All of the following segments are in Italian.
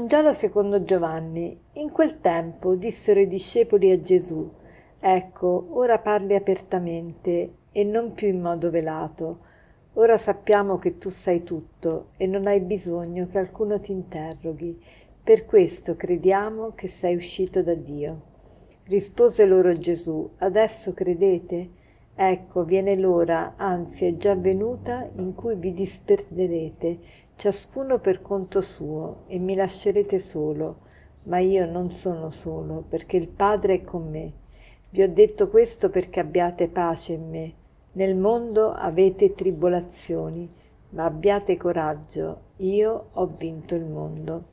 Vangelo secondo Giovanni. In quel tempo dissero i discepoli a Gesù, Ecco, ora parli apertamente e non più in modo velato. Ora sappiamo che tu sai tutto e non hai bisogno che alcuno ti interroghi. Per questo crediamo che sei uscito da Dio. Rispose loro Gesù, Adesso credete? Ecco, viene l'ora, anzi è già venuta, in cui vi disperderete ciascuno per conto suo, e mi lascerete solo, ma io non sono solo, perché il Padre è con me. Vi ho detto questo perché abbiate pace in me. Nel mondo avete tribolazioni, ma abbiate coraggio, io ho vinto il mondo.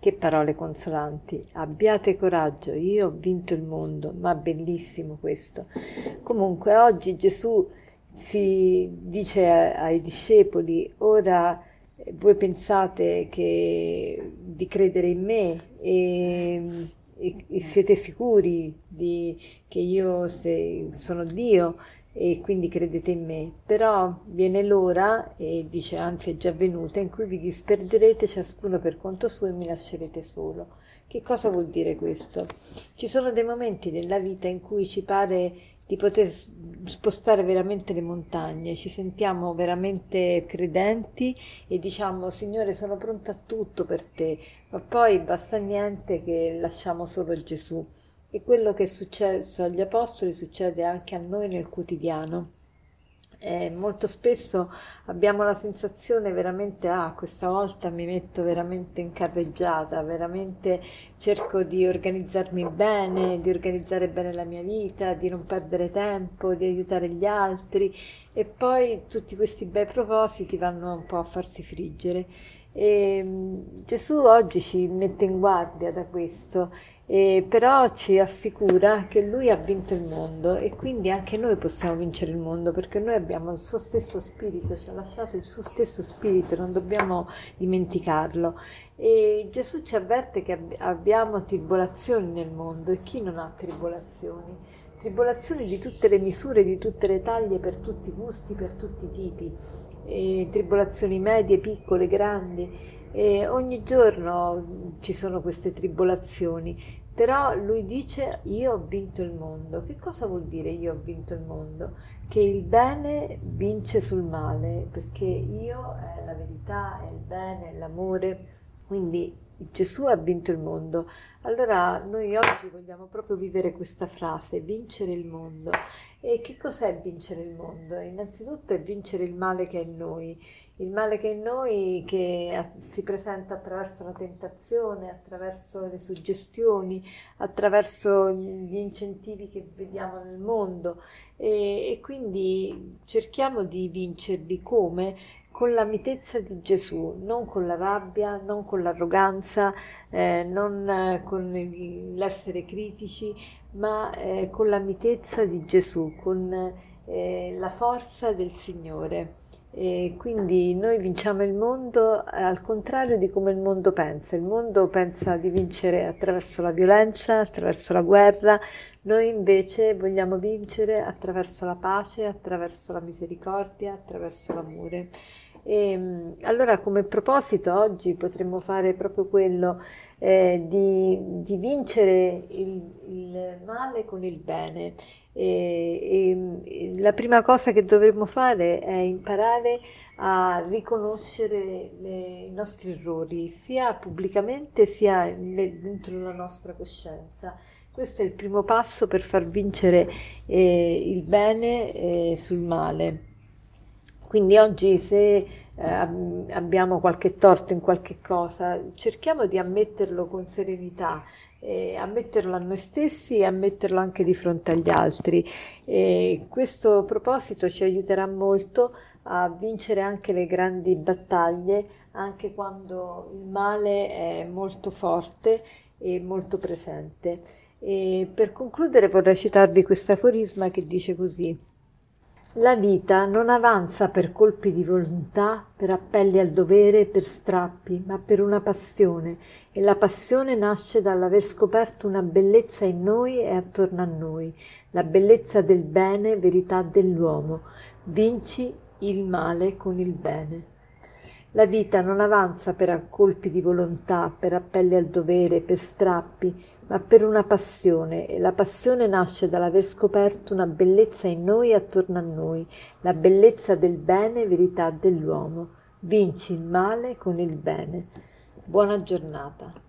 Che parole consolanti. Abbiate coraggio, io ho vinto il mondo, ma bellissimo questo. Comunque oggi Gesù si dice ai discepoli, ora voi pensate che, di credere in me e, e, e siete sicuri di, che io se, sono Dio e quindi credete in me, però viene l'ora, e dice anzi è già venuta, in cui vi disperderete ciascuno per conto suo e mi lascerete solo. Che cosa vuol dire questo? Ci sono dei momenti nella vita in cui ci pare di poter spostare veramente le montagne, ci sentiamo veramente credenti e diciamo Signore sono pronta a tutto per te, ma poi basta niente che lasciamo solo Gesù. E quello che è successo agli Apostoli succede anche a noi nel quotidiano. Eh, molto spesso abbiamo la sensazione veramente, ah, questa volta mi metto veramente in carreggiata, veramente cerco di organizzarmi bene, di organizzare bene la mia vita, di non perdere tempo, di aiutare gli altri e poi tutti questi bei propositi vanno un po' a farsi friggere. E, mm, Gesù oggi ci mette in guardia da questo eh, però ci assicura che lui ha vinto il mondo e quindi anche noi possiamo vincere il mondo perché noi abbiamo il suo stesso spirito, ci ha lasciato il suo stesso spirito, non dobbiamo dimenticarlo. E Gesù ci avverte che ab- abbiamo tribolazioni nel mondo e chi non ha tribolazioni? Tribolazioni di tutte le misure, di tutte le taglie, per tutti i gusti, per tutti i tipi, tribolazioni medie, piccole, grandi. E ogni giorno ci sono queste tribolazioni però lui dice io ho vinto il mondo. Che cosa vuol dire io ho vinto il mondo? Che il bene vince sul male, perché io è la verità, è il bene, è l'amore. Quindi Gesù ha vinto il mondo. Allora noi oggi vogliamo proprio vivere questa frase, vincere il mondo. E che cos'è vincere il mondo? Innanzitutto è vincere il male che è in noi, il male che è in noi che si presenta attraverso la tentazione, attraverso le suggestioni, attraverso gli incentivi che vediamo nel mondo e, e quindi cerchiamo di vincerli come? Con la mitezza di Gesù, non con la rabbia, non con l'arroganza, eh, non con l'essere critici, ma eh, con la mitezza di Gesù, con eh, la forza del Signore. E quindi noi vinciamo il mondo al contrario di come il mondo pensa. Il mondo pensa di vincere attraverso la violenza, attraverso la guerra, noi invece vogliamo vincere attraverso la pace, attraverso la misericordia, attraverso l'amore. E, allora come proposito oggi potremmo fare proprio quello eh, di, di, vincere il, il male con il bene e, e, la prima cosa che dovremmo fare è imparare a riconoscere le, i nostri errori, sia pubblicamente sia nel, dentro la nostra coscienza. Questo è il primo passo per far vincere eh, il bene eh, sul male. Quindi oggi se eh, abbiamo qualche torto in qualche cosa, cerchiamo di ammetterlo con serenità eh, ammetterlo a noi stessi e ammetterlo anche di fronte agli altri. E questo proposito ci aiuterà molto a vincere anche le grandi battaglie, anche quando il male è molto forte e molto presente. E per concludere vorrei citarvi questo aforisma che dice così. La vita non avanza per colpi di volontà, per appelli al dovere, per strappi, ma per una passione, e la passione nasce dall'aver scoperto una bellezza in noi e attorno a noi, la bellezza del bene, verità dell'uomo. Vinci il male con il bene. La vita non avanza per colpi di volontà, per appelli al dovere, per strappi, ma per una passione, e la passione nasce dall'aver scoperto una bellezza in noi e attorno a noi, la bellezza del bene, verità dell'uomo. Vinci il male con il bene. Buona giornata.